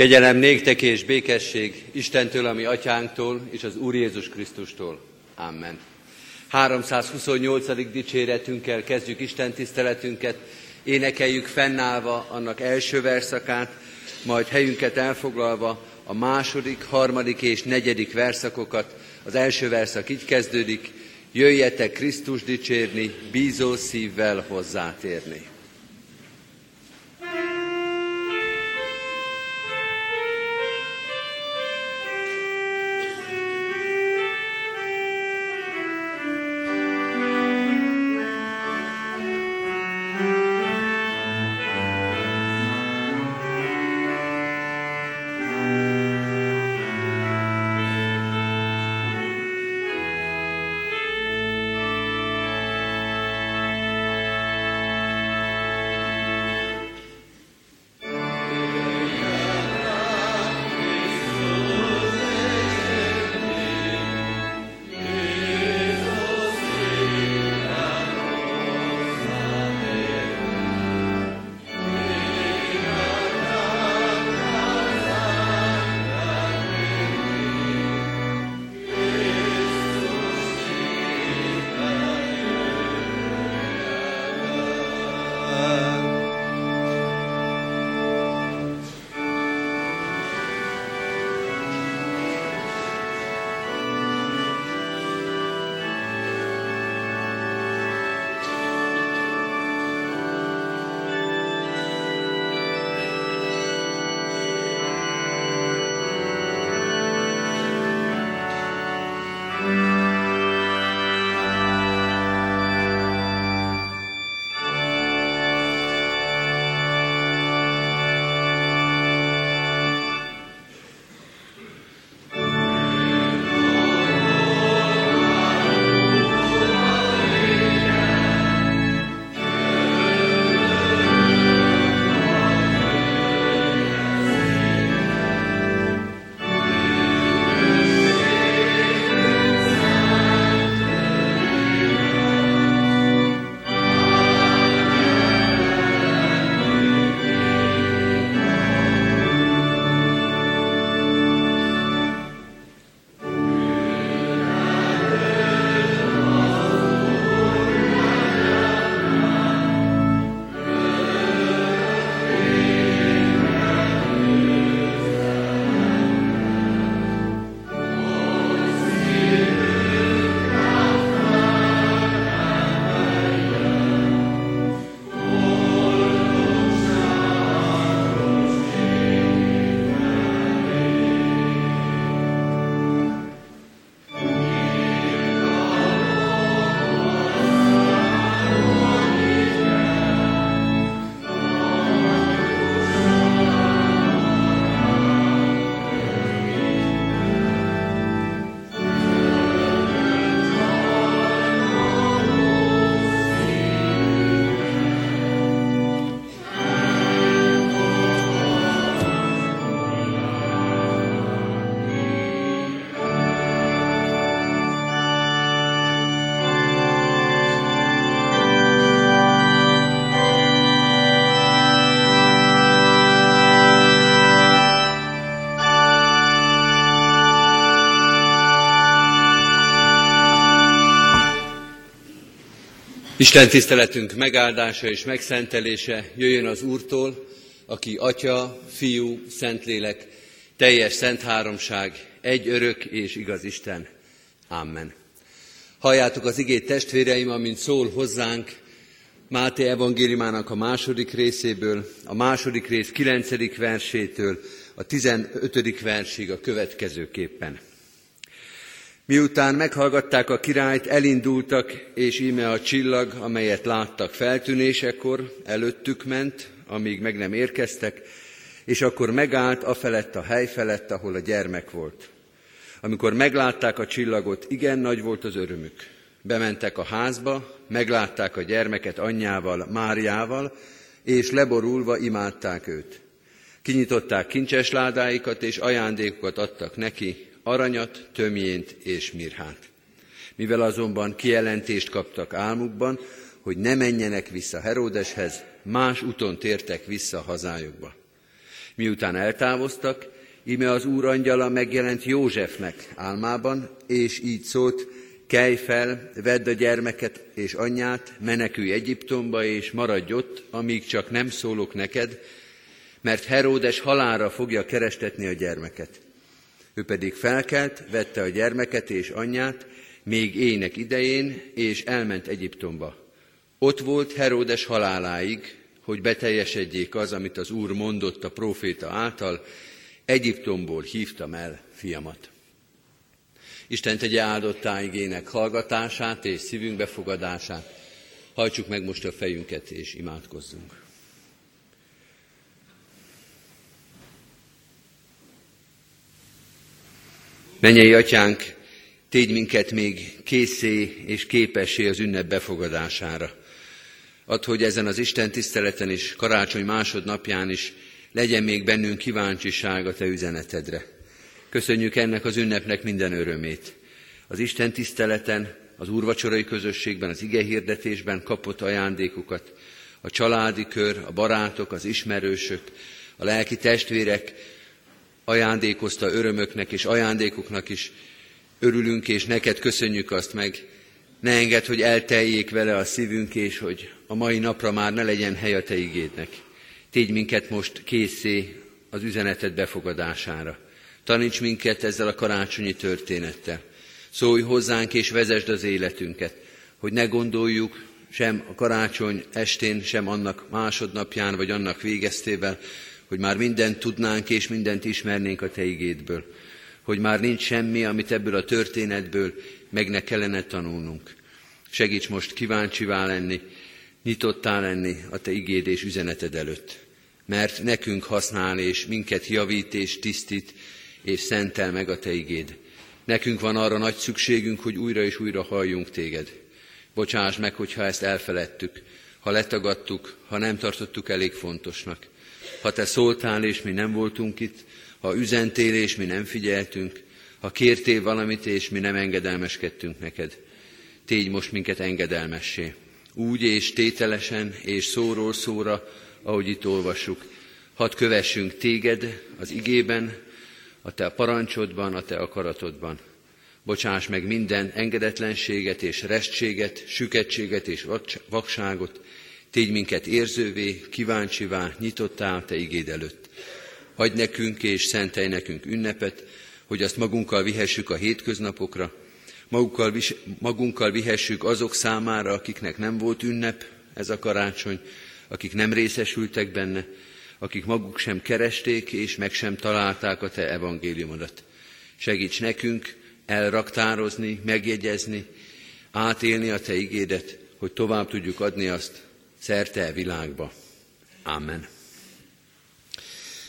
Kegyelem néktek és békesség Istentől, ami atyánktól, és az Úr Jézus Krisztustól. Amen. 328. dicséretünkkel kezdjük Isten tiszteletünket, énekeljük fennállva annak első verszakát, majd helyünket elfoglalva a második, harmadik és negyedik verszakokat. Az első verszak így kezdődik, jöjjetek Krisztus dicsérni, bízó szívvel hozzátérni. Isten tiszteletünk megáldása és megszentelése jöjjön az Úrtól, aki Atya, Fiú, Szentlélek, teljes szent háromság, egy örök és igaz Isten. Amen. Halljátok az igét testvéreim, amint szól hozzánk Máté evangéliumának a második részéből, a második rész kilencedik versétől, a tizenötödik versig a következőképpen. Miután meghallgatták a királyt, elindultak, és íme a csillag, amelyet láttak feltűnésekor, előttük ment, amíg meg nem érkeztek, és akkor megállt a felett a hely felett, ahol a gyermek volt. Amikor meglátták a csillagot, igen nagy volt az örömük. Bementek a házba, meglátták a gyermeket anyjával, Máriával, és leborulva imádták őt. Kinyitották kincses ládáikat, és ajándékokat adtak neki, aranyat, tömjént és mirhát. Mivel azonban kijelentést kaptak álmukban, hogy ne menjenek vissza Heródeshez, más úton tértek vissza hazájukba. Miután eltávoztak, íme az úr angyala megjelent Józsefnek álmában, és így szólt, kelj fel, vedd a gyermeket és anyját, menekülj Egyiptomba, és maradj ott, amíg csak nem szólok neked, mert Heródes halára fogja kerestetni a gyermeket. Ő pedig felkelt, vette a gyermeket és anyját, még ének idején, és elment Egyiptomba. Ott volt Heródes haláláig, hogy beteljesedjék az, amit az Úr mondott a próféta által, Egyiptomból hívtam el fiamat. Isten tegye áldottá igének hallgatását és szívünk befogadását. Hajtsuk meg most a fejünket és imádkozzunk. Menjei atyánk, tégy minket még készé és képessé az ünnep befogadására. Add, hogy ezen az Isten tiszteleten is, karácsony másodnapján is legyen még bennünk kíváncsiság a Te üzenetedre. Köszönjük ennek az ünnepnek minden örömét. Az Isten tiszteleten, az úrvacsorai közösségben, az ige hirdetésben kapott ajándékukat, a családi kör, a barátok, az ismerősök, a lelki testvérek ajándékozta örömöknek és ajándékoknak is örülünk, és neked köszönjük azt meg. Ne engedd, hogy elteljék vele a szívünk, és hogy a mai napra már ne legyen hely a te igédnek. Tégy minket most készé az üzenetet befogadására. Taníts minket ezzel a karácsonyi történettel. Szólj hozzánk és vezesd az életünket, hogy ne gondoljuk sem a karácsony estén, sem annak másodnapján, vagy annak végeztével, hogy már mindent tudnánk és mindent ismernénk a Te igédből, hogy már nincs semmi, amit ebből a történetből meg ne kellene tanulnunk. Segíts most kíváncsivá lenni, nyitottá lenni a Te igéd és üzeneted előtt, mert nekünk használ és minket javít és tisztít és szentel meg a Te igéd. Nekünk van arra nagy szükségünk, hogy újra és újra halljunk Téged. Bocsáss meg, hogyha ezt elfeledtük, ha letagadtuk, ha nem tartottuk elég fontosnak. Ha Te szóltál, és mi nem voltunk itt, ha üzentél, és mi nem figyeltünk, ha kértél valamit, és mi nem engedelmeskedtünk neked. Tégy most minket engedelmessé. Úgy és tételesen, és szóról szóra, ahogy itt olvassuk. Hadd kövessünk téged az igében, a te parancsodban, a te akaratodban. Bocsáss meg minden engedetlenséget és restséget, süketséget és vakságot, tégy minket érzővé, kíváncsivá, nyitottá a te igéd előtt. Hagy nekünk és szentelj nekünk ünnepet, hogy azt magunkkal vihessük a hétköznapokra, magunkkal, magunkkal vihessük azok számára, akiknek nem volt ünnep ez a karácsony, akik nem részesültek benne, akik maguk sem keresték és meg sem találták a Te evangéliumodat. Segíts nekünk elraktározni, megjegyezni, átélni a Te igédet, hogy tovább tudjuk adni azt szerte világba. Amen.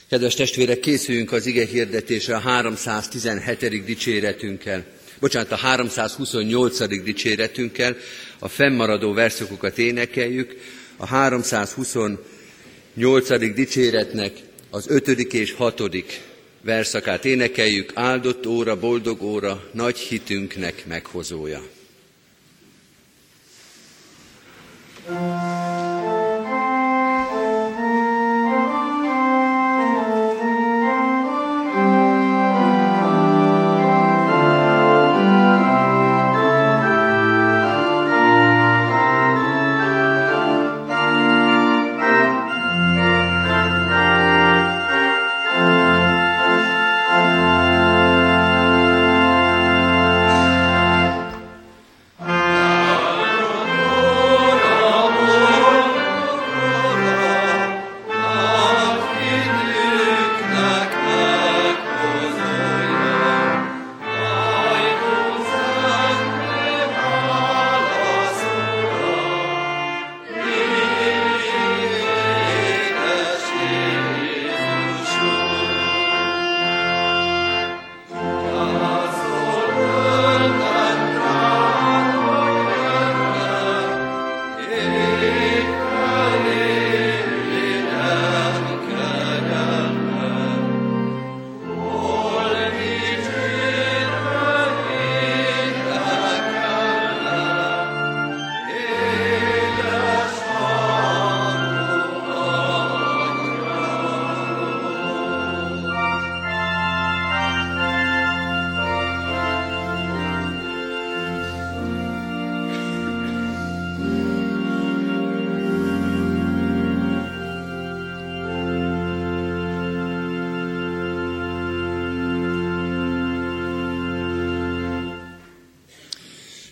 Kedves testvérek, készüljünk az ige hirdetésre a 317. dicséretünkkel, bocsánat, a 328. dicséretünkkel, a fennmaradó verszakokat énekeljük, a 328. dicséretnek az 5. és 6. verszakát énekeljük, áldott óra, boldog óra, nagy hitünknek meghozója.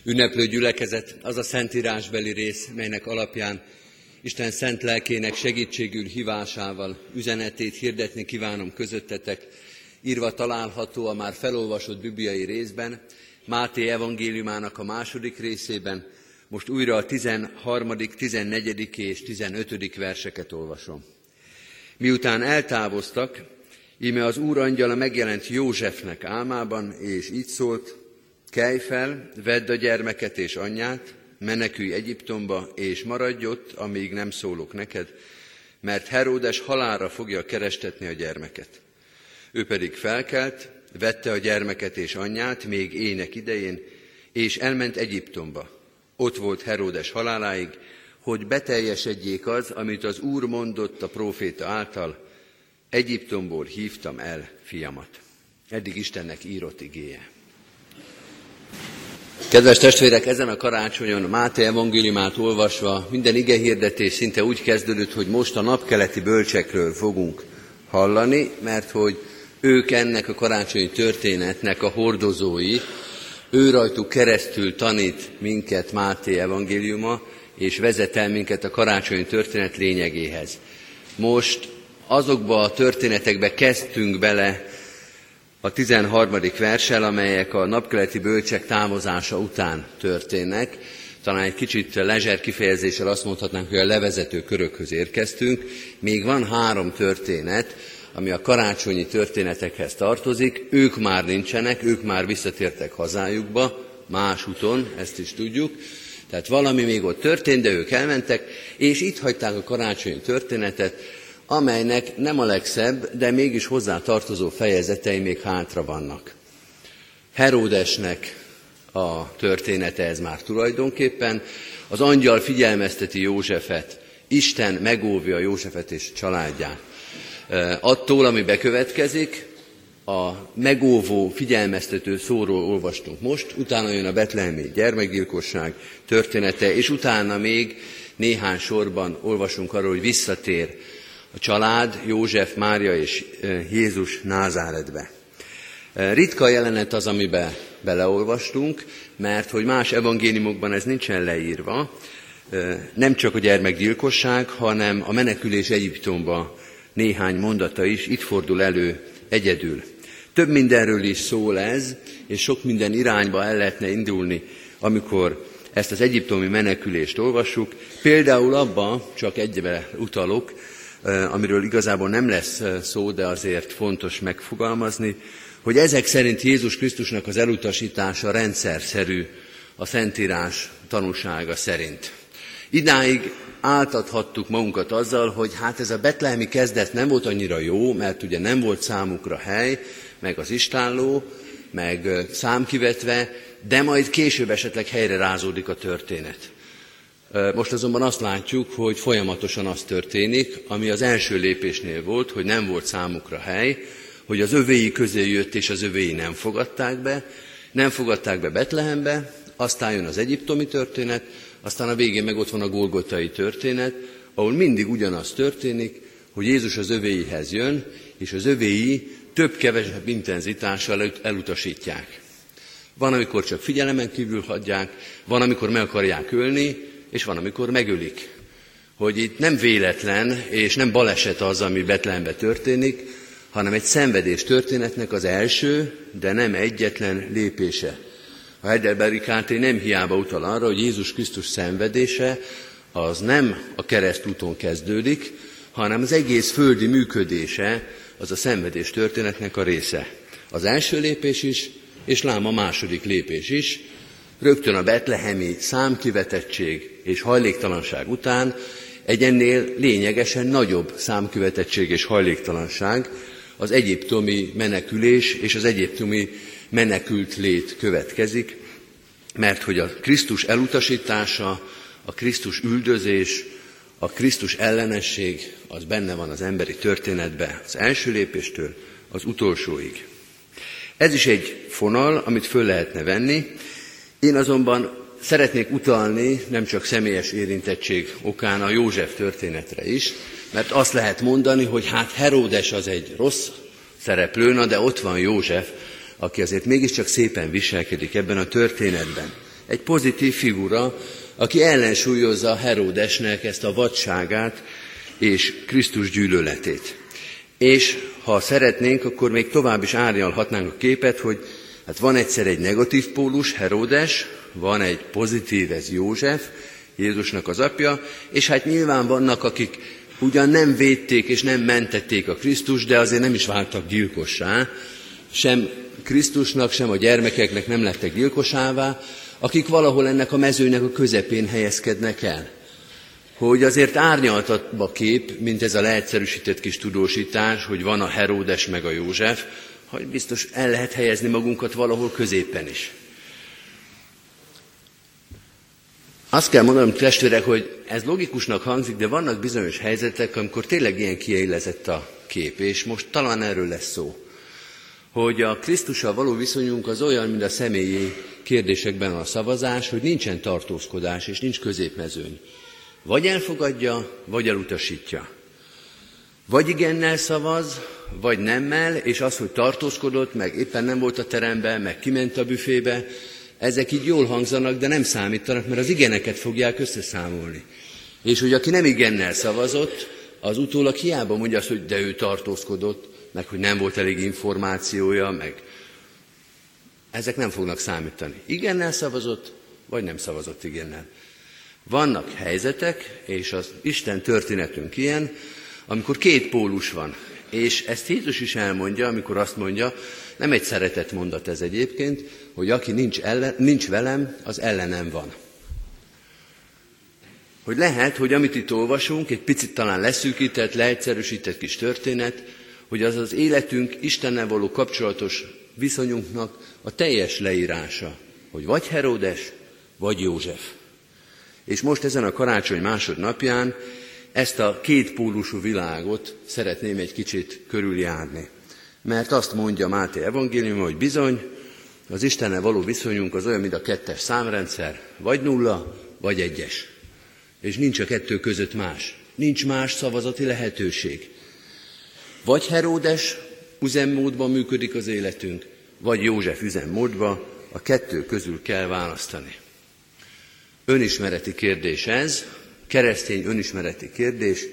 Ünneplő gyülekezet az a szentírásbeli rész, melynek alapján Isten szent lelkének segítségül hívásával üzenetét hirdetni kívánom közöttetek, írva található a már felolvasott bibliai részben, Máté evangéliumának a második részében, most újra a 13., 14. és 15. verseket olvasom. Miután eltávoztak, íme az úr angyala megjelent Józsefnek álmában, és így szólt, kelj fel, vedd a gyermeket és anyját, menekülj Egyiptomba, és maradj ott, amíg nem szólok neked, mert Heródes halára fogja kerestetni a gyermeket. Ő pedig felkelt, vette a gyermeket és anyját még ének idején, és elment Egyiptomba. Ott volt Heródes haláláig, hogy beteljesedjék az, amit az Úr mondott a próféta által, Egyiptomból hívtam el fiamat. Eddig Istennek írott igéje. Kedves testvérek, ezen a karácsonyon Máté evangéliumát olvasva minden ige hirdetés szinte úgy kezdődött, hogy most a napkeleti bölcsekről fogunk hallani, mert hogy ők ennek a karácsonyi történetnek a hordozói, ő rajtuk keresztül tanít minket Máté evangéliuma, és vezet el minket a karácsonyi történet lényegéhez. Most azokba a történetekbe kezdtünk bele a 13. versel, amelyek a napkeleti bölcsek távozása után történnek. Talán egy kicsit lezser kifejezéssel azt mondhatnánk, hogy a levezető körökhöz érkeztünk. Még van három történet, ami a karácsonyi történetekhez tartozik. Ők már nincsenek, ők már visszatértek hazájukba, más úton, ezt is tudjuk. Tehát valami még ott történt, de ők elmentek, és itt hagyták a karácsonyi történetet, amelynek nem a legszebb, de mégis hozzá tartozó fejezetei még hátra vannak. Heródesnek a története ez már tulajdonképpen. Az angyal figyelmezteti Józsefet, Isten megóvja Józsefet és családját. Attól, ami bekövetkezik, a megóvó, figyelmeztető szóról olvastunk most, utána jön a betlehemi gyermekgyilkosság története, és utána még néhány sorban olvasunk arról, hogy visszatér a család, József, Mária és Jézus Názáredbe. Ritka jelenet az, amiben beleolvastunk, mert hogy más evangéliumokban ez nincsen leírva, nem csak a gyermekgyilkosság, hanem a menekülés Egyiptomba néhány mondata is itt fordul elő egyedül. Több mindenről is szól ez, és sok minden irányba el lehetne indulni, amikor ezt az egyiptomi menekülést olvassuk. Például abba, csak egybe utalok, amiről igazából nem lesz szó, de azért fontos megfogalmazni, hogy ezek szerint Jézus Krisztusnak az elutasítása rendszerszerű a Szentírás tanúsága szerint. Idáig áltathattuk magunkat azzal, hogy hát ez a betlehemi kezdet nem volt annyira jó, mert ugye nem volt számukra hely, meg az istálló, meg számkivetve, de majd később esetleg helyre rázódik a történet. Most azonban azt látjuk, hogy folyamatosan az történik, ami az első lépésnél volt, hogy nem volt számukra hely, hogy az övéi közé jött, és az övéi nem fogadták be, nem fogadták be Betlehembe, aztán jön az egyiptomi történet, aztán a végén meg ott van a golgotai történet, ahol mindig ugyanaz történik, hogy Jézus az övéihez jön, és az övéi több-kevesebb intenzitással elutasítják. Van, amikor csak figyelemen kívül hagyják, van, amikor meg akarják ölni, és van, amikor megölik. Hogy itt nem véletlen és nem baleset az, ami Betlehemben történik, hanem egy szenvedés történetnek az első, de nem egyetlen lépése. A Heidelbergi KT nem hiába utal arra, hogy Jézus Krisztus szenvedése az nem a keresztúton kezdődik, hanem az egész földi működése az a szenvedés történetnek a része. Az első lépés is, és lám a második lépés is, rögtön a betlehemi számkivetettség és hajléktalanság után egy ennél lényegesen nagyobb számkivetettség és hajléktalanság, az egyiptomi menekülés és az egyiptomi menekült lét következik, mert hogy a Krisztus elutasítása, a Krisztus üldözés, a Krisztus ellenesség az benne van az emberi történetben, az első lépéstől az utolsóig. Ez is egy fonal, amit föl lehetne venni, én azonban szeretnék utalni nem csak személyes érintettség okán a József történetre is, mert azt lehet mondani, hogy hát Heródes az egy rossz szereplő, de ott van József, aki azért mégiscsak szépen viselkedik ebben a történetben. egy pozitív figura, aki ellensúlyozza Heródesnek ezt a vadságát és Krisztus gyűlöletét. És ha szeretnénk, akkor még tovább is árnyalhatnánk a képet, hogy hát van egyszer egy negatív pólus, Heródes, van egy pozitív, ez József, Jézusnak az apja, és hát nyilván vannak, akik ugyan nem védték és nem mentették a Krisztus, de azért nem is váltak gyilkossá, sem Krisztusnak, sem a gyermekeknek nem lettek gyilkosává, akik valahol ennek a mezőnek a közepén helyezkednek el. Hogy azért árnyaltabb kép, mint ez a leegyszerűsített kis tudósítás, hogy van a Heródes meg a József, hogy biztos el lehet helyezni magunkat valahol középen is. Azt kell mondanom, testvérek, hogy ez logikusnak hangzik, de vannak bizonyos helyzetek, amikor tényleg ilyen kiélezett a kép, és most talán erről lesz szó. Hogy a Krisztussal való viszonyunk az olyan, mint a személyi kérdésekben a szavazás, hogy nincsen tartózkodás és nincs középmezőny. Vagy elfogadja, vagy elutasítja. Vagy igennel szavaz, vagy nemmel, és az, hogy tartózkodott, meg éppen nem volt a teremben, meg kiment a büfébe, ezek így jól hangzanak, de nem számítanak, mert az igeneket fogják összeszámolni. És hogy aki nem igennel szavazott, az utólag hiába mondja azt, hogy de ő tartózkodott, meg hogy nem volt elég információja, meg ezek nem fognak számítani. Igennel szavazott, vagy nem szavazott igennel. Vannak helyzetek, és az Isten történetünk ilyen, amikor két pólus van. És ezt Jézus is elmondja, amikor azt mondja, nem egy szeretett mondat ez egyébként, hogy aki nincs, ellen, nincs velem, az ellenem van. Hogy lehet, hogy amit itt olvasunk, egy picit talán leszűkített, leegyszerűsített kis történet, hogy az az életünk Istennel való kapcsolatos viszonyunknak a teljes leírása, hogy vagy Heródes, vagy József. És most ezen a karácsony másodnapján ezt a két pólusú világot szeretném egy kicsit körüljárni. Mert azt mondja Máté evangélium, hogy bizony, az Istennel való viszonyunk az olyan, mint a kettes számrendszer, vagy nulla, vagy egyes. És nincs a kettő között más. Nincs más szavazati lehetőség. Vagy Heródes üzemmódban működik az életünk, vagy József üzemmódban, a kettő közül kell választani. Önismereti kérdés ez, keresztény önismereti kérdés,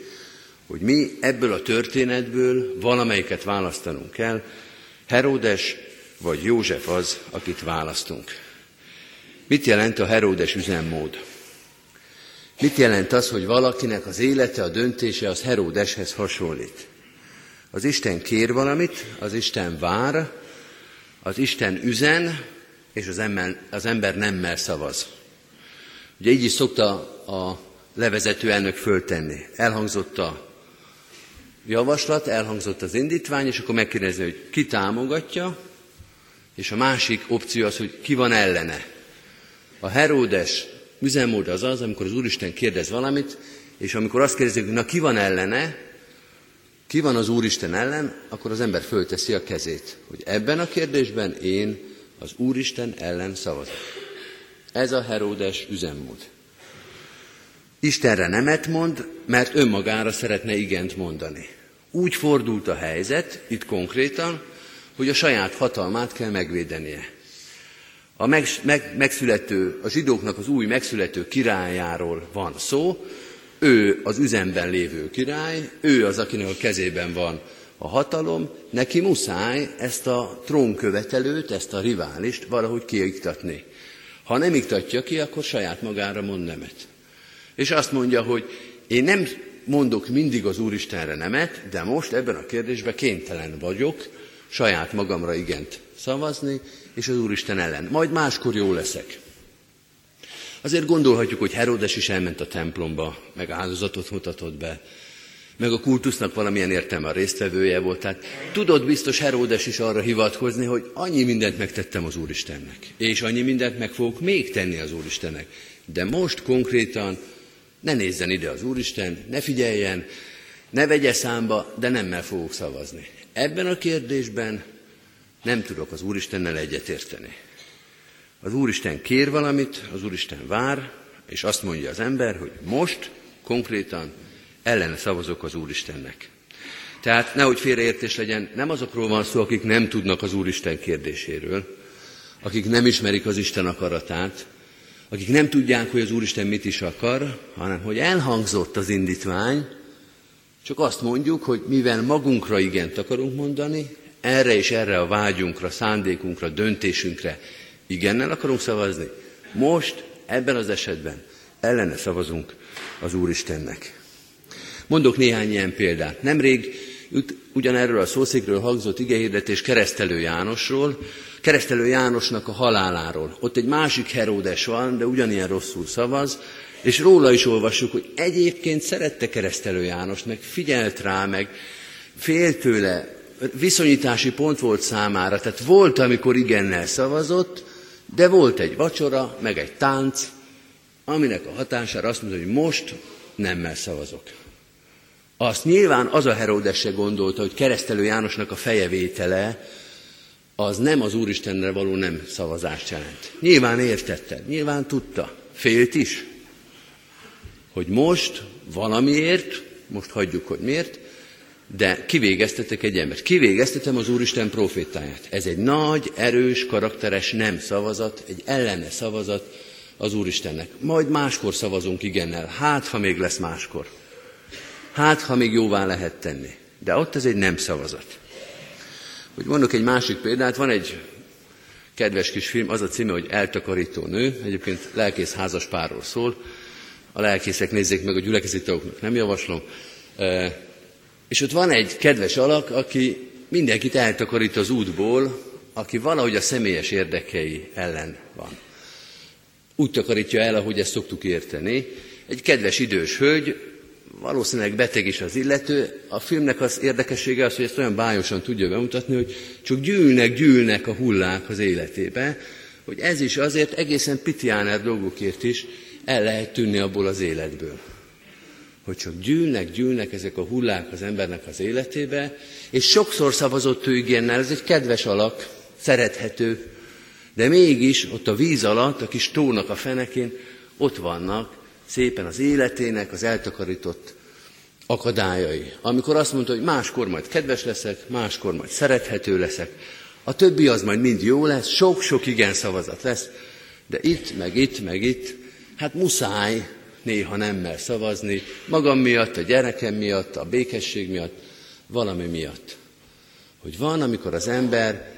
hogy mi ebből a történetből valamelyiket választanunk kell, Heródes vagy József az, akit választunk. Mit jelent a Heródes üzemmód? Mit jelent az, hogy valakinek az élete, a döntése az Heródeshez hasonlít? Az Isten kér valamit, az Isten vár, az Isten üzen, és az ember, az ember nemmel szavaz. Ugye így is szokta a levezető elnök föltenni. Elhangzott a javaslat, elhangzott az indítvány, és akkor megkérdezni, hogy ki támogatja, és a másik opció az, hogy ki van ellene. A Heródes üzemmód az az, amikor az Úristen kérdez valamit, és amikor azt kérdezik, hogy na ki van ellene, ki van az Úristen ellen, akkor az ember fölteszi a kezét, hogy ebben a kérdésben én az Úristen ellen szavazok. Ez a Heródes üzemmód. Istenre nemet mond, mert önmagára szeretne igent mondani. Úgy fordult a helyzet, itt konkrétan, hogy a saját hatalmát kell megvédenie. A meg, meg, megszülető, a zsidóknak az új megszülető királyáról van szó, ő az üzemben lévő király, ő az, akinek a kezében van a hatalom, neki muszáj ezt a trónkövetelőt, ezt a riválist valahogy kiiktatni. Ha nem iktatja ki, akkor saját magára mond nemet. És azt mondja, hogy én nem mondok mindig az Úristenre nemet, de most ebben a kérdésben kénytelen vagyok saját magamra igent szavazni, és az Úristen ellen. Majd máskor jó leszek. Azért gondolhatjuk, hogy Herodes is elment a templomba, meg áldozatot mutatott be, meg a kultusznak valamilyen értelme a résztvevője volt. Tehát tudod biztos Heródes is arra hivatkozni, hogy annyi mindent megtettem az Úristennek, és annyi mindent meg fogok még tenni az Úristennek. De most konkrétan ne nézzen ide az Úristen, ne figyeljen, ne vegye számba, de nemmel fogok szavazni. Ebben a kérdésben nem tudok az Úristennel egyetérteni. Az Úristen kér valamit, az Úristen vár, és azt mondja az ember, hogy most konkrétan ellene szavazok az Úristennek. Tehát nehogy félreértés legyen, nem azokról van szó, akik nem tudnak az Úristen kérdéséről, akik nem ismerik az Isten akaratát, akik nem tudják, hogy az Úristen mit is akar, hanem hogy elhangzott az indítvány, csak azt mondjuk, hogy mivel magunkra igent akarunk mondani, erre és erre a vágyunkra, szándékunkra, döntésünkre igennel akarunk szavazni, most ebben az esetben ellene szavazunk az Úristennek. Mondok néhány ilyen példát. Nemrég ugyanerről a szószékről hangzott igehirdetés keresztelő Jánosról, keresztelő Jánosnak a haláláról. Ott egy másik Heródes van, de ugyanilyen rosszul szavaz, és róla is olvassuk, hogy egyébként szerette keresztelő János, meg figyelt rá, meg fél tőle, viszonyítási pont volt számára, tehát volt, amikor igennel szavazott, de volt egy vacsora, meg egy tánc, aminek a hatására azt mondta, hogy most nemmel szavazok. Azt nyilván az a Heródes se gondolta, hogy keresztelő Jánosnak a fejevétele az nem az Úristenre való nem szavazást jelent. Nyilván értette, nyilván tudta, félt is, hogy most valamiért, most hagyjuk, hogy miért, de kivégeztetek egy embert. Kivégeztetem az Úristen profétáját. Ez egy nagy, erős, karakteres nem szavazat, egy ellene szavazat az Úristennek. Majd máskor szavazunk igennel. Hát, ha még lesz máskor. Hát, ha még jóvá lehet tenni. De ott ez egy nem szavazat. Hogy mondok egy másik példát, van egy kedves kis film, az a címe, hogy Eltakarító nő, egyébként lelkész házas párról szól, a lelkészek nézzék meg, a gyülekezeti tagoknak nem javaslom. És ott van egy kedves alak, aki mindenkit eltakarít az útból, aki valahogy a személyes érdekei ellen van. Úgy takarítja el, ahogy ezt szoktuk érteni. Egy kedves idős hölgy, valószínűleg beteg is az illető. A filmnek az érdekessége az, hogy ezt olyan bájosan tudja bemutatni, hogy csak gyűlnek, gyűlnek a hullák az életébe, hogy ez is azért egészen pitiáner dolgokért is el lehet tűnni abból az életből. Hogy csak gyűlnek, gyűlnek ezek a hullák az embernek az életébe, és sokszor szavazott ő igennel, ez egy kedves alak, szerethető, de mégis ott a víz alatt, a kis tónak a fenekén, ott vannak szépen az életének az eltakarított akadályai. Amikor azt mondta, hogy máskor majd kedves leszek, máskor majd szerethető leszek, a többi az majd mind jó lesz, sok-sok igen szavazat lesz, de itt, meg itt, meg itt, hát muszáj néha nemmel szavazni, magam miatt, a gyerekem miatt, a békesség miatt, valami miatt. Hogy van, amikor az ember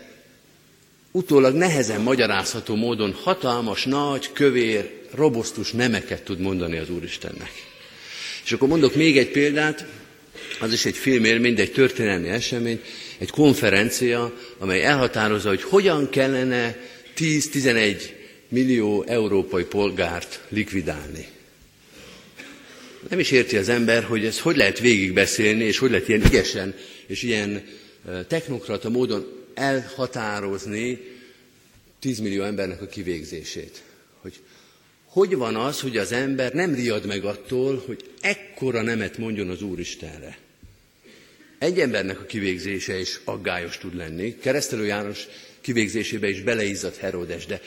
utólag nehezen magyarázható módon hatalmas, nagy, kövér, robosztus nemeket tud mondani az Úristennek. És akkor mondok még egy példát, az is egy filmélmény, egy történelmi esemény, egy konferencia, amely elhatározza, hogy hogyan kellene 10-11 millió európai polgárt likvidálni. Nem is érti az ember, hogy ez hogy lehet végigbeszélni, és hogy lehet ilyen ügyesen és ilyen technokrata módon elhatározni 10 millió embernek a kivégzését. Hogy hogy van az, hogy az ember nem riad meg attól, hogy ekkora nemet mondjon az Úristenre. Egy embernek a kivégzése is aggályos tud lenni. Keresztelő János kivégzésébe is beleizzadt Herodes, de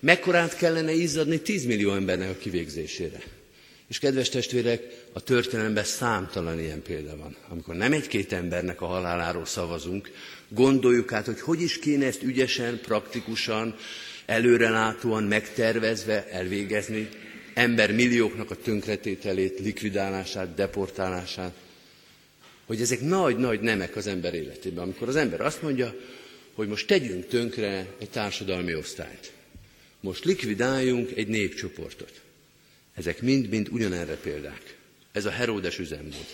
mekkorát kellene izzadni 10 millió embernek a kivégzésére? És kedves testvérek, a történelemben számtalan ilyen példa van. Amikor nem egy-két embernek a haláláról szavazunk, gondoljuk át, hogy hogy is kéne ezt ügyesen, praktikusan, előrelátóan, megtervezve elvégezni, ember millióknak a tönkretételét, likvidálását, deportálását, hogy ezek nagy-nagy nemek az ember életében. Amikor az ember azt mondja, hogy most tegyünk tönkre egy társadalmi osztályt. Most likvidáljunk egy népcsoportot. Ezek mind-mind ugyanerre példák. Ez a Heródes üzemmód.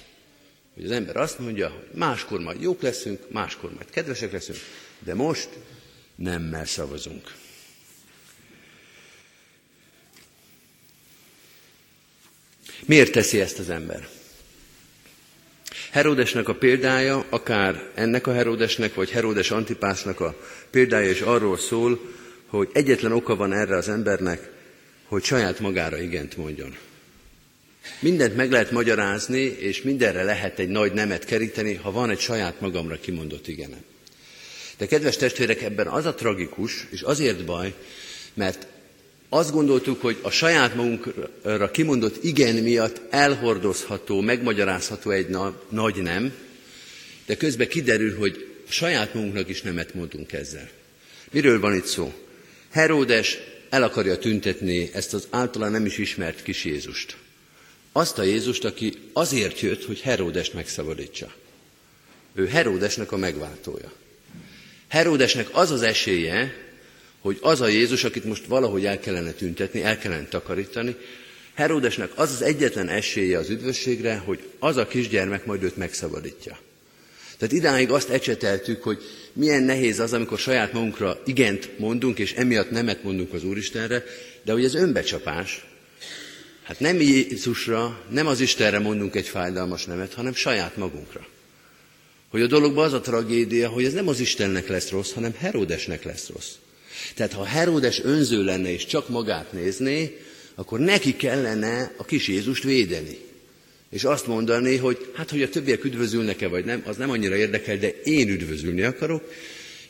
Hogy az ember azt mondja, hogy máskor majd jók leszünk, máskor majd kedvesek leszünk, de most nemmel szavazunk. Miért teszi ezt az ember? Herodesnek a példája, akár ennek a Herodesnek, vagy Herodes Antipásznak a példája is arról szól, hogy egyetlen oka van erre az embernek, hogy saját magára igent mondjon. Mindent meg lehet magyarázni, és mindenre lehet egy nagy nemet keríteni, ha van egy saját magamra kimondott igenem. De kedves testvérek, ebben az a tragikus, és azért baj, mert azt gondoltuk, hogy a saját magunkra kimondott igen miatt elhordozható, megmagyarázható egy na- nagy nem, de közben kiderül, hogy saját magunknak is nemet mondunk ezzel. Miről van itt szó? Heródes el akarja tüntetni ezt az általán nem is ismert kis Jézust. Azt a Jézust, aki azért jött, hogy Heródest megszabadítsa. Ő Heródesnek a megváltója. Heródesnek az az esélye, hogy az a Jézus, akit most valahogy el kellene tüntetni, el kellene takarítani, Heródesnek az az egyetlen esélye az üdvösségre, hogy az a kisgyermek majd őt megszabadítja. Tehát idáig azt ecseteltük, hogy milyen nehéz az, amikor saját magunkra igent mondunk, és emiatt nemet mondunk az Úristenre, de hogy ez önbecsapás. Hát nem Jézusra, nem az Istenre mondunk egy fájdalmas nemet, hanem saját magunkra. Hogy a dologban az a tragédia, hogy ez nem az Istennek lesz rossz, hanem Heródesnek lesz rossz. Tehát ha Heródes önző lenne és csak magát nézné, akkor neki kellene a kis Jézust védeni. És azt mondani, hogy hát, hogy a többiek üdvözülnek-e vagy nem, az nem annyira érdekel, de én üdvözülni akarok,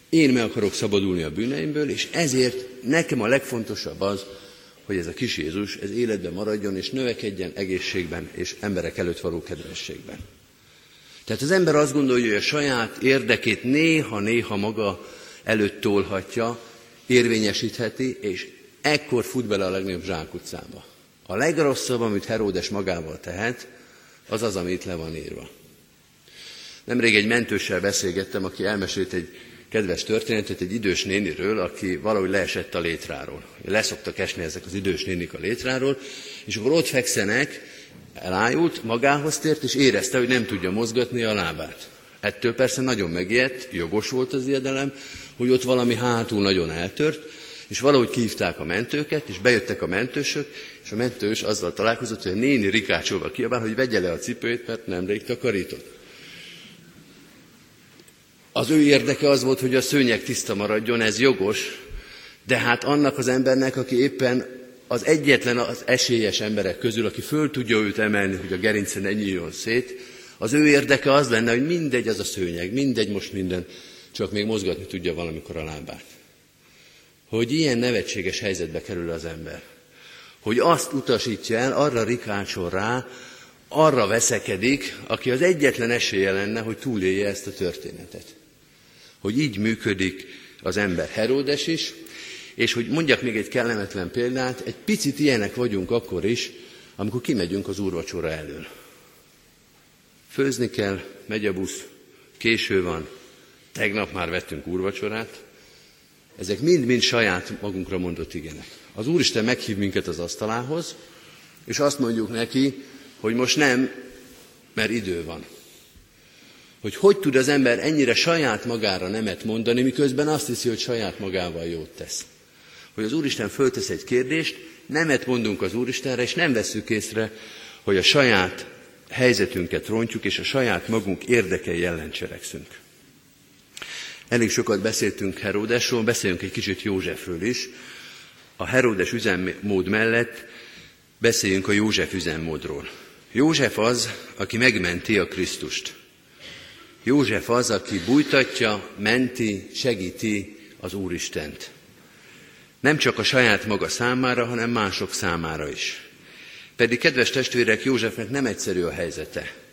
én meg akarok szabadulni a bűneimből, és ezért nekem a legfontosabb az, hogy ez a kis Jézus, ez életben maradjon, és növekedjen egészségben, és emberek előtt való kedvességben. Tehát az ember azt gondolja, hogy a saját érdekét néha-néha maga előtt tolhatja, érvényesítheti, és ekkor fut bele a legnagyobb zsákutcába. A legrosszabb, amit Heródes magával tehet, az az, ami itt le van írva. Nemrég egy mentőssel beszélgettem, aki elmesélt egy kedves történetet egy idős néniről, aki valahogy leesett a létráról. Leszoktak esni ezek az idős nénik a létráról, és akkor ott fekszenek, elájult, magához tért, és érezte, hogy nem tudja mozgatni a lábát. Ettől persze nagyon megijedt, jogos volt az ijedelem, hogy ott valami hátul nagyon eltört, és valahogy kívták a mentőket, és bejöttek a mentősök, és a mentős azzal találkozott, hogy a néni rikácsolva kiabál, hogy vegye le a cipőjét, mert nemrég takarított. Az ő érdeke az volt, hogy a szőnyeg tiszta maradjon, ez jogos, de hát annak az embernek, aki éppen az egyetlen az esélyes emberek közül, aki föl tudja őt emelni, hogy a gerince ne nyíljon szét, az ő érdeke az lenne, hogy mindegy az a szőnyeg, mindegy most minden, csak még mozgatni tudja valamikor a lábát. Hogy ilyen nevetséges helyzetbe kerül az ember. Hogy azt utasítja el, arra rikácsol rá, arra veszekedik, aki az egyetlen esélye lenne, hogy túlélje ezt a történetet. Hogy így működik az ember Heródes is, és hogy mondjak még egy kellemetlen példát, egy picit ilyenek vagyunk akkor is, amikor kimegyünk az úrvacsora elől. Főzni kell, megy a busz, késő van, tegnap már vettünk úrvacsorát, ezek mind-mind saját magunkra mondott igenek. Az Úristen meghív minket az asztalához, és azt mondjuk neki, hogy most nem, mert idő van. Hogy hogy tud az ember ennyire saját magára nemet mondani, miközben azt hiszi, hogy saját magával jót tesz. Hogy az Úristen föltesz egy kérdést, nemet mondunk az Úristenre, és nem veszük észre, hogy a saját helyzetünket rontjuk, és a saját magunk érdekei ellen cselekszünk. Elég sokat beszéltünk Heródesról, beszéljünk egy kicsit Józsefről is. A Heródes üzemmód mellett beszéljünk a József üzemmódról. József az, aki megmenti a Krisztust. József az, aki bújtatja, menti, segíti az Úristent. Nem csak a saját maga számára, hanem mások számára is. Pedig, kedves testvérek, Józsefnek nem egyszerű a helyzete.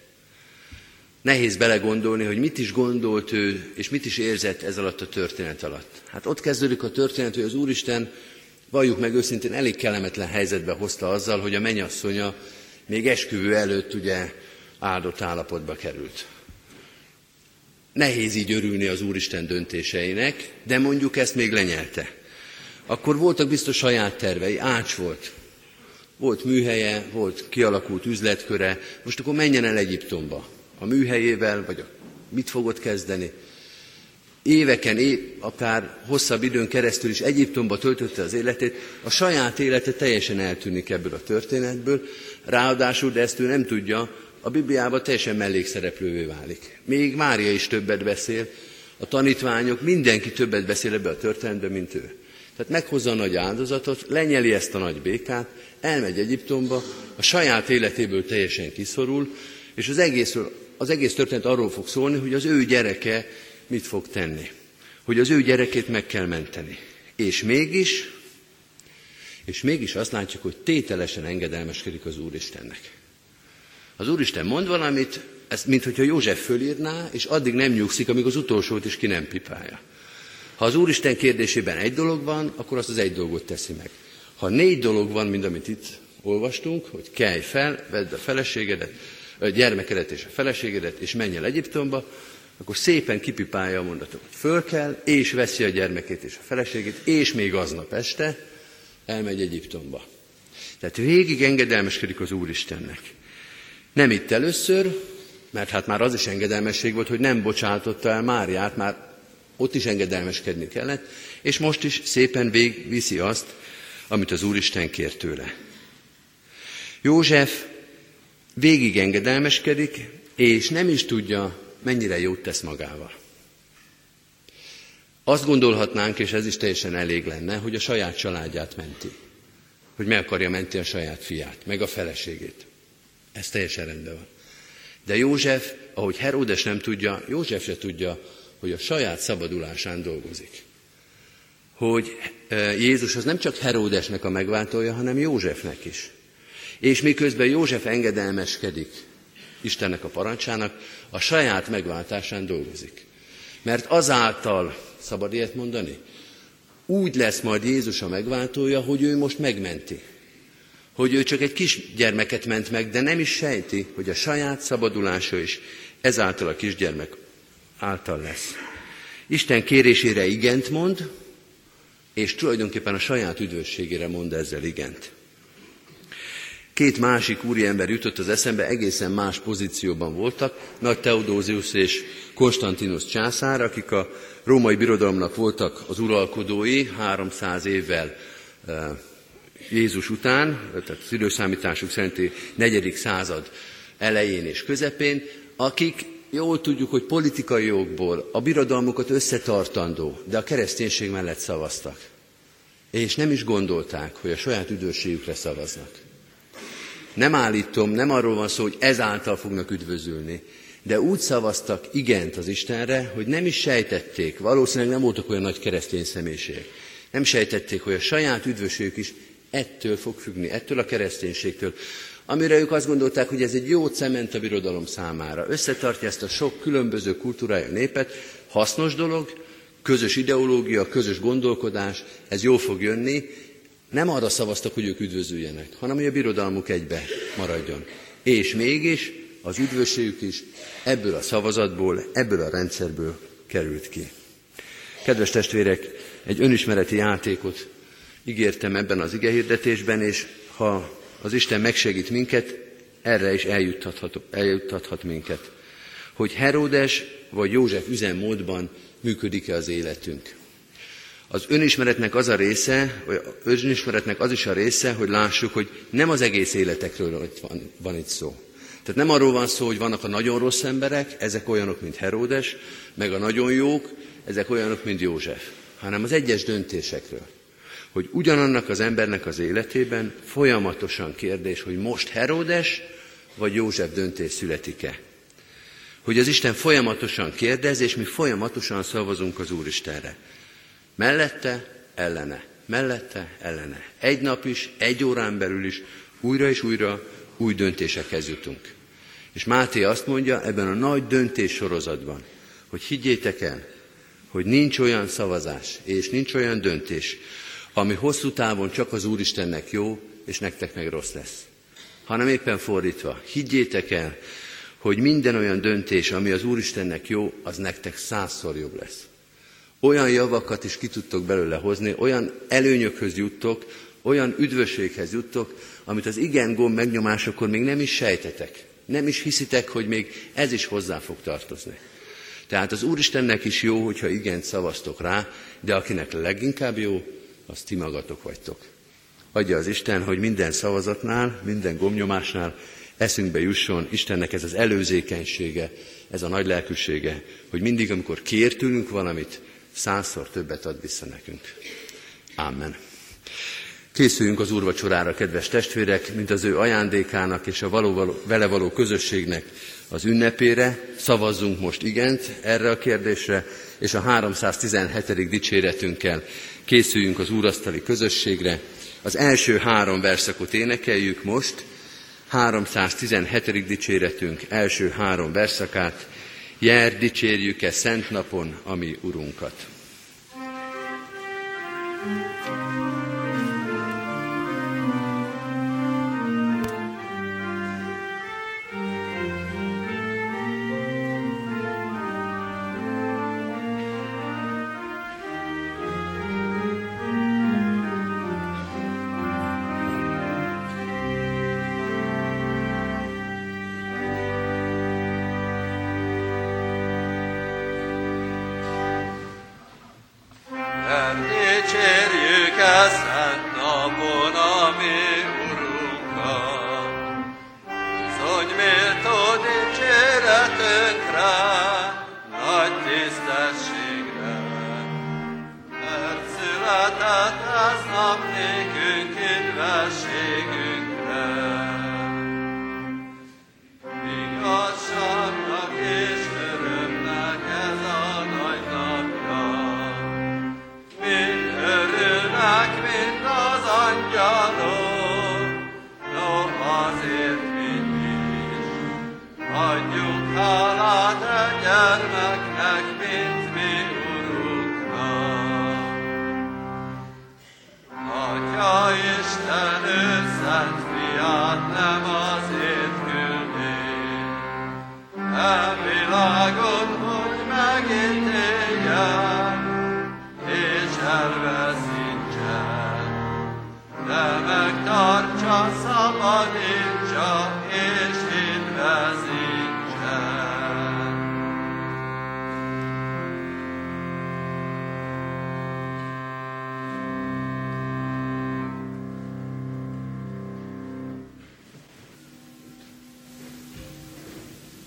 Nehéz belegondolni, hogy mit is gondolt ő, és mit is érzett ez alatt a történet alatt. Hát ott kezdődik a történet, hogy az Úristen, valljuk meg őszintén, elég kellemetlen helyzetbe hozta azzal, hogy a mennyasszonya még esküvő előtt ugye áldott állapotba került. Nehéz így örülni az Úristen döntéseinek, de mondjuk ezt még lenyelte. Akkor voltak biztos saját tervei, ács volt. Volt műhelye, volt kialakult üzletköre, most akkor menjen el Egyiptomba a műhelyével, vagy a, mit fogod kezdeni. Éveken, év, akár hosszabb időn keresztül is Egyiptomba töltötte az életét, a saját élete teljesen eltűnik ebből a történetből, ráadásul, de ezt ő nem tudja, a Bibliában teljesen mellékszereplővé válik. Még Mária is többet beszél, a tanítványok, mindenki többet beszél ebbe a történetbe, mint ő. Tehát meghozza a nagy áldozatot, lenyeli ezt a nagy békát, elmegy Egyiptomba, a saját életéből teljesen kiszorul, és az egészről az egész történet arról fog szólni, hogy az ő gyereke mit fog tenni. Hogy az ő gyerekét meg kell menteni. És mégis, és mégis azt látjuk, hogy tételesen engedelmeskedik az Úristennek. Az Úristen mond valamit, ezt, mint hogyha József fölírná, és addig nem nyugszik, amíg az utolsót is ki nem pipálja. Ha az Úristen kérdésében egy dolog van, akkor azt az egy dolgot teszi meg. Ha négy dolog van, mint amit itt olvastunk, hogy kelj fel, vedd a feleségedet, gyermekedet és a feleségedet, és menj el Egyiptomba, akkor szépen kipipálja a mondatot. Föl kell, és veszi a gyermekét és a feleségét, és még aznap este elmegy Egyiptomba. Tehát végig engedelmeskedik az Úristennek. Nem itt először, mert hát már az is engedelmesség volt, hogy nem bocsátotta el Máriát, már ott is engedelmeskedni kellett, és most is szépen végviszi azt, amit az Úristen kér tőle. József végig engedelmeskedik, és nem is tudja, mennyire jót tesz magával. Azt gondolhatnánk, és ez is teljesen elég lenne, hogy a saját családját menti. Hogy meg akarja menti a saját fiát, meg a feleségét. Ez teljesen rendben van. De József, ahogy Heródes nem tudja, József se tudja, hogy a saját szabadulásán dolgozik. Hogy e, Jézus az nem csak Heródesnek a megváltója, hanem Józsefnek is. És miközben József engedelmeskedik Istennek a parancsának, a saját megváltásán dolgozik. Mert azáltal, szabad ilyet mondani, úgy lesz majd Jézus a megváltója, hogy ő most megmenti. Hogy ő csak egy kis gyermeket ment meg, de nem is sejti, hogy a saját szabadulása is ezáltal a kisgyermek által lesz. Isten kérésére igent mond, és tulajdonképpen a saját üdvösségére mond ezzel igent. Két másik úriember jutott az eszembe, egészen más pozícióban voltak, Nagy Teodózius és Konstantinus császár, akik a római birodalomnak voltak az uralkodói 300 évvel eh, Jézus után, tehát az időszámításuk szerinti negyedik század elején és közepén, akik jól tudjuk, hogy politikai jogból a birodalmukat összetartandó, de a kereszténység mellett szavaztak. És nem is gondolták, hogy a saját üdvösségükre szavaznak. Nem állítom, nem arról van szó, hogy ezáltal fognak üdvözülni, de úgy szavaztak igent az Istenre, hogy nem is sejtették, valószínűleg nem voltak olyan nagy keresztény személyiség, nem sejtették, hogy a saját üdvösségük is ettől fog függni, ettől a kereszténységtől, amire ők azt gondolták, hogy ez egy jó cement a birodalom számára. Összetartja ezt a sok különböző kultúrája népet, hasznos dolog, közös ideológia, közös gondolkodás, ez jó fog jönni, nem arra szavaztak, hogy ők üdvözüljenek, hanem hogy a birodalmuk egybe maradjon. És mégis az üdvösségük is ebből a szavazatból, ebből a rendszerből került ki. Kedves testvérek, egy önismereti játékot ígértem ebben az igehirdetésben, és ha az Isten megsegít minket, erre is eljuttathat, eljuttathat minket. Hogy Heródes vagy József üzemmódban működik-e az életünk. Az önismeretnek az a része, vagy az önismeretnek az is a része, hogy lássuk, hogy nem az egész életekről van, van itt szó. Tehát nem arról van szó, hogy vannak a nagyon rossz emberek, ezek olyanok, mint Heródes, meg a nagyon jók, ezek olyanok, mint József, hanem az egyes döntésekről. Hogy ugyanannak az embernek az életében folyamatosan kérdés, hogy most Heródes vagy József döntés születik-e. Hogy az Isten folyamatosan kérdez, és mi folyamatosan szavazunk az Úristenre. Mellette, ellene. Mellette, ellene. Egy nap is, egy órán belül is, újra és újra új döntésekhez jutunk. És Máté azt mondja ebben a nagy döntés sorozatban, hogy higgyétek el, hogy nincs olyan szavazás, és nincs olyan döntés, ami hosszú távon csak az Úristennek jó, és nektek meg rossz lesz. Hanem éppen fordítva, higgyétek el, hogy minden olyan döntés, ami az Úristennek jó, az nektek százszor jobb lesz olyan javakat is ki tudtok belőle hozni, olyan előnyökhöz juttok, olyan üdvösséghez juttok, amit az igen gomb megnyomásakor még nem is sejtetek. Nem is hiszitek, hogy még ez is hozzá fog tartozni. Tehát az Úristennek is jó, hogyha igen szavaztok rá, de akinek leginkább jó, az ti magatok vagytok. Adja az Isten, hogy minden szavazatnál, minden gomnyomásnál eszünkbe jusson Istennek ez az előzékenysége, ez a nagy lelkűsége, hogy mindig, amikor kér tőlünk valamit, százszor többet ad vissza nekünk. Amen. Készüljünk az úrvacsorára, kedves testvérek, mint az ő ajándékának és a való, vele való közösségnek az ünnepére. Szavazzunk most igent erre a kérdésre, és a 317. dicséretünkkel készüljünk az úrasztali közösségre. Az első három verszakot énekeljük most, 317. dicséretünk első három verszakát, Jár, dicsérjük-e szent napon, ami Urunkat. thank you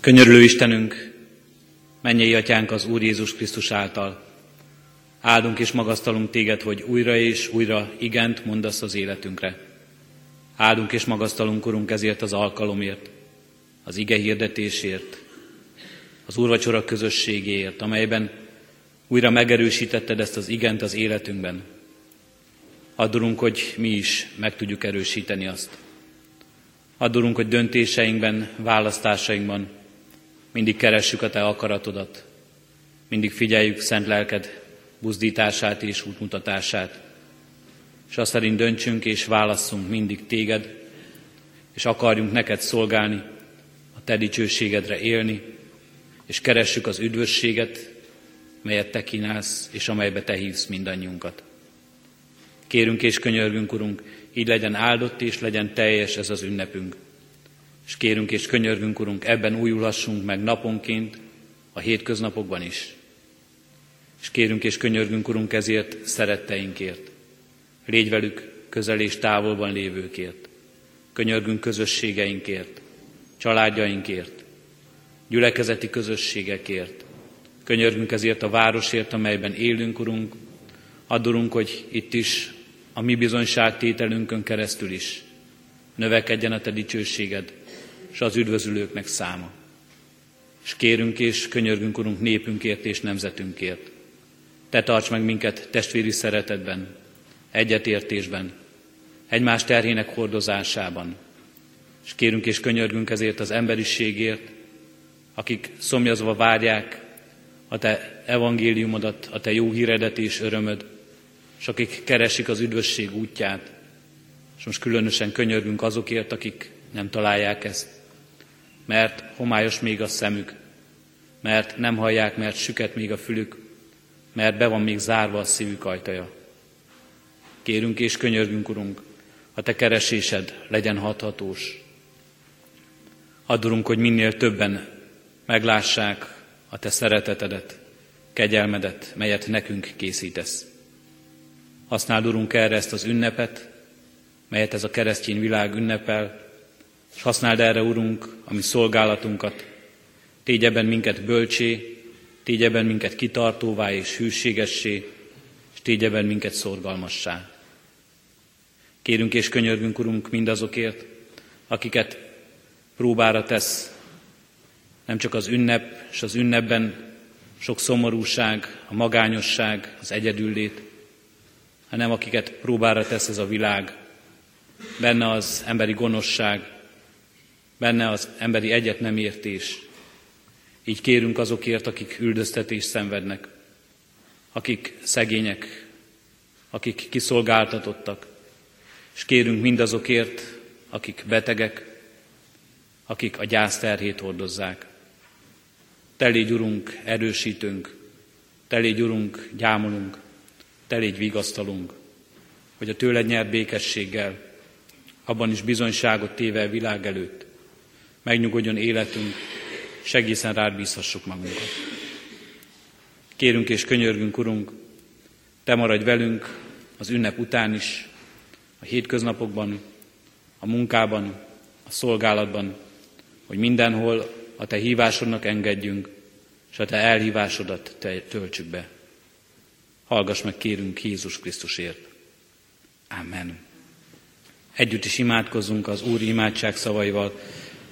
Könyörülő Istenünk, mennyei atyánk az Úr Jézus Krisztus által. Áldunk és magasztalunk téged, hogy újra és újra igent mondasz az életünkre. Áldunk és magasztalunk, Urunk, ezért az alkalomért, az ige hirdetésért, az úrvacsora közösségéért, amelyben újra megerősítetted ezt az igent az életünkben. Addurunk, hogy mi is meg tudjuk erősíteni azt. Addurunk, hogy döntéseinkben, választásainkban mindig keressük a Te akaratodat, mindig figyeljük szent lelked buzdítását és útmutatását, és azt szerint döntsünk és válasszunk mindig Téged, és akarjunk neked szolgálni, a Te dicsőségedre élni, és keressük az üdvösséget, melyet Te kínálsz, és amelybe Te hívsz mindannyiunkat. Kérünk és könyörgünk, Urunk, így legyen áldott és legyen teljes ez az ünnepünk. És kérünk és könyörgünk, Urunk, ebben újulhassunk meg naponként, a hétköznapokban is. És kérünk és könyörgünk, Urunk, ezért szeretteinkért. Légy velük közel és távolban lévőkért. Könyörgünk közösségeinkért, családjainkért, gyülekezeti közösségekért. Könyörgünk ezért a városért, amelyben élünk, Urunk. Addurunk, hogy itt is a mi bizonyságtételünkön keresztül is növekedjen a Te dicsőséged, és az üdvözülőknek száma. És kérünk és könyörgünk, Urunk, népünkért és nemzetünkért. Te tarts meg minket testvéri szeretetben, egyetértésben, egymás terhének hordozásában. És kérünk és könyörgünk ezért az emberiségért, akik szomjazva várják a Te evangéliumodat, a Te jó híredet és örömöd, és akik keresik az üdvösség útját. És most különösen könyörgünk azokért, akik nem találják ezt mert homályos még a szemük, mert nem hallják, mert süket még a fülük, mert be van még zárva a szívük ajtaja. Kérünk és könyörgünk, Urunk, a Te keresésed legyen hathatós. Addurunk, hogy minél többen meglássák a Te szeretetedet, kegyelmedet, melyet nekünk készítesz. Használd, Urunk, erre ezt az ünnepet, melyet ez a keresztény világ ünnepel, és használd erre, Urunk, a mi szolgálatunkat. Tégy ebben minket bölcsé, tégy ebben minket kitartóvá és hűségessé, és tégy ebben minket szorgalmassá. Kérünk és könyörgünk, Urunk, mindazokért, akiket próbára tesz, nem csak az ünnep, és az ünnepben sok szomorúság, a magányosság, az egyedüllét, hanem akiket próbára tesz ez a világ, benne az emberi gonoszság, benne az emberi egyet nem értés. Így kérünk azokért, akik üldöztetést szenvednek, akik szegények, akik kiszolgáltatottak, és kérünk mindazokért, akik betegek, akik a gyászterhét hordozzák. Te légy, Urunk, erősítünk, Te légy, Urunk, gyámolunk, Te légy, vigasztalunk, hogy a tőled nyert békességgel, abban is bizonyságot téve a világ előtt, megnyugodjon életünk, és egészen rád bízhassuk magunkat. Kérünk és könyörgünk, Urunk, Te maradj velünk az ünnep után is, a hétköznapokban, a munkában, a szolgálatban, hogy mindenhol a Te hívásodnak engedjünk, és a Te elhívásodat te töltsük be. Hallgass meg, kérünk Jézus Krisztusért. Amen. Együtt is imádkozzunk az Úr imádság szavaival.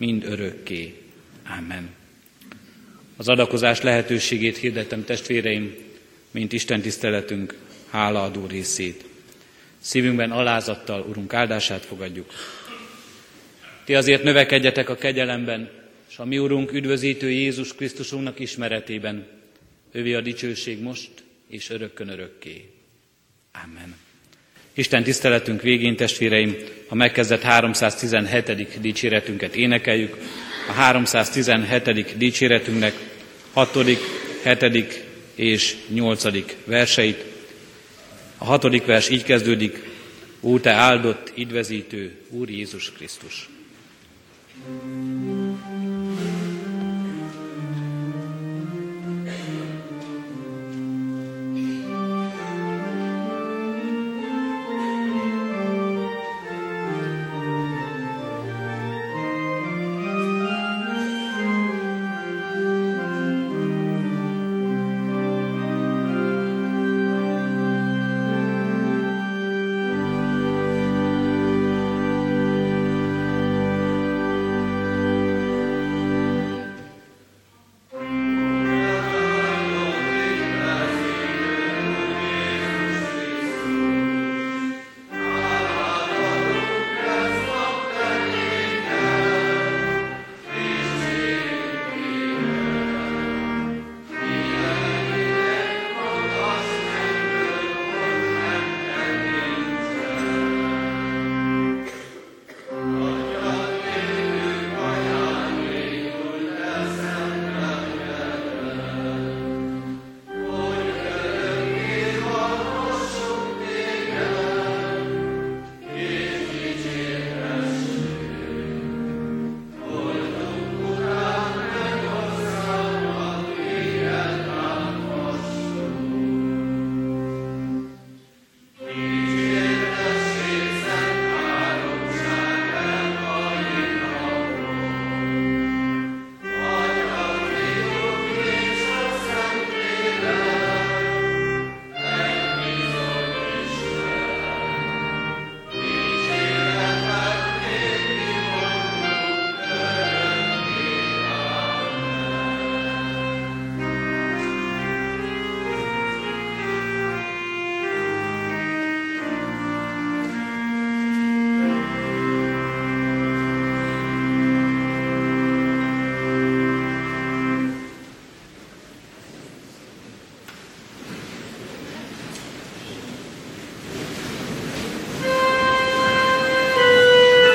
mind örökké. Amen. Az adakozás lehetőségét hirdetem testvéreim, mint Isten tiszteletünk hálaadó részét. Szívünkben alázattal, Urunk, áldását fogadjuk. Ti azért növekedjetek a kegyelemben, és a mi Urunk üdvözítő Jézus Krisztusunknak ismeretében. Ővé a dicsőség most és örökkön örökké. Amen. Isten tiszteletünk végén, testvéreim, a megkezdett 317. dicséretünket énekeljük. A 317. dicséretünknek 6., 7. és 8. verseit. A hatodik vers így kezdődik, Ó, te áldott, idvezítő, Úr Jézus Krisztus! thank you